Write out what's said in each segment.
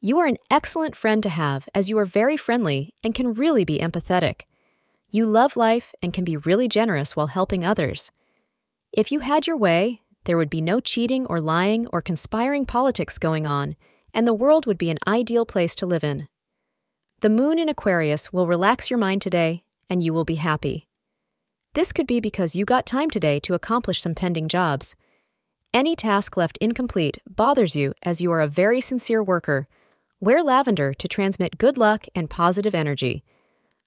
You are an excellent friend to have as you are very friendly and can really be empathetic. You love life and can be really generous while helping others. If you had your way, there would be no cheating or lying or conspiring politics going on, and the world would be an ideal place to live in. The moon in Aquarius will relax your mind today, and you will be happy. This could be because you got time today to accomplish some pending jobs. Any task left incomplete bothers you as you are a very sincere worker. Wear lavender to transmit good luck and positive energy.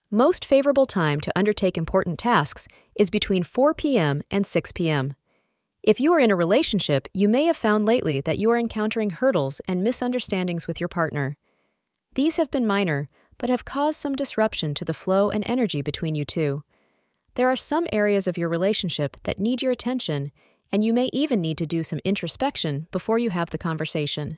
Most favorable time to undertake important tasks is between 4 p.m. and 6 p.m. If you are in a relationship, you may have found lately that you are encountering hurdles and misunderstandings with your partner. These have been minor, but have caused some disruption to the flow and energy between you two. There are some areas of your relationship that need your attention, and you may even need to do some introspection before you have the conversation.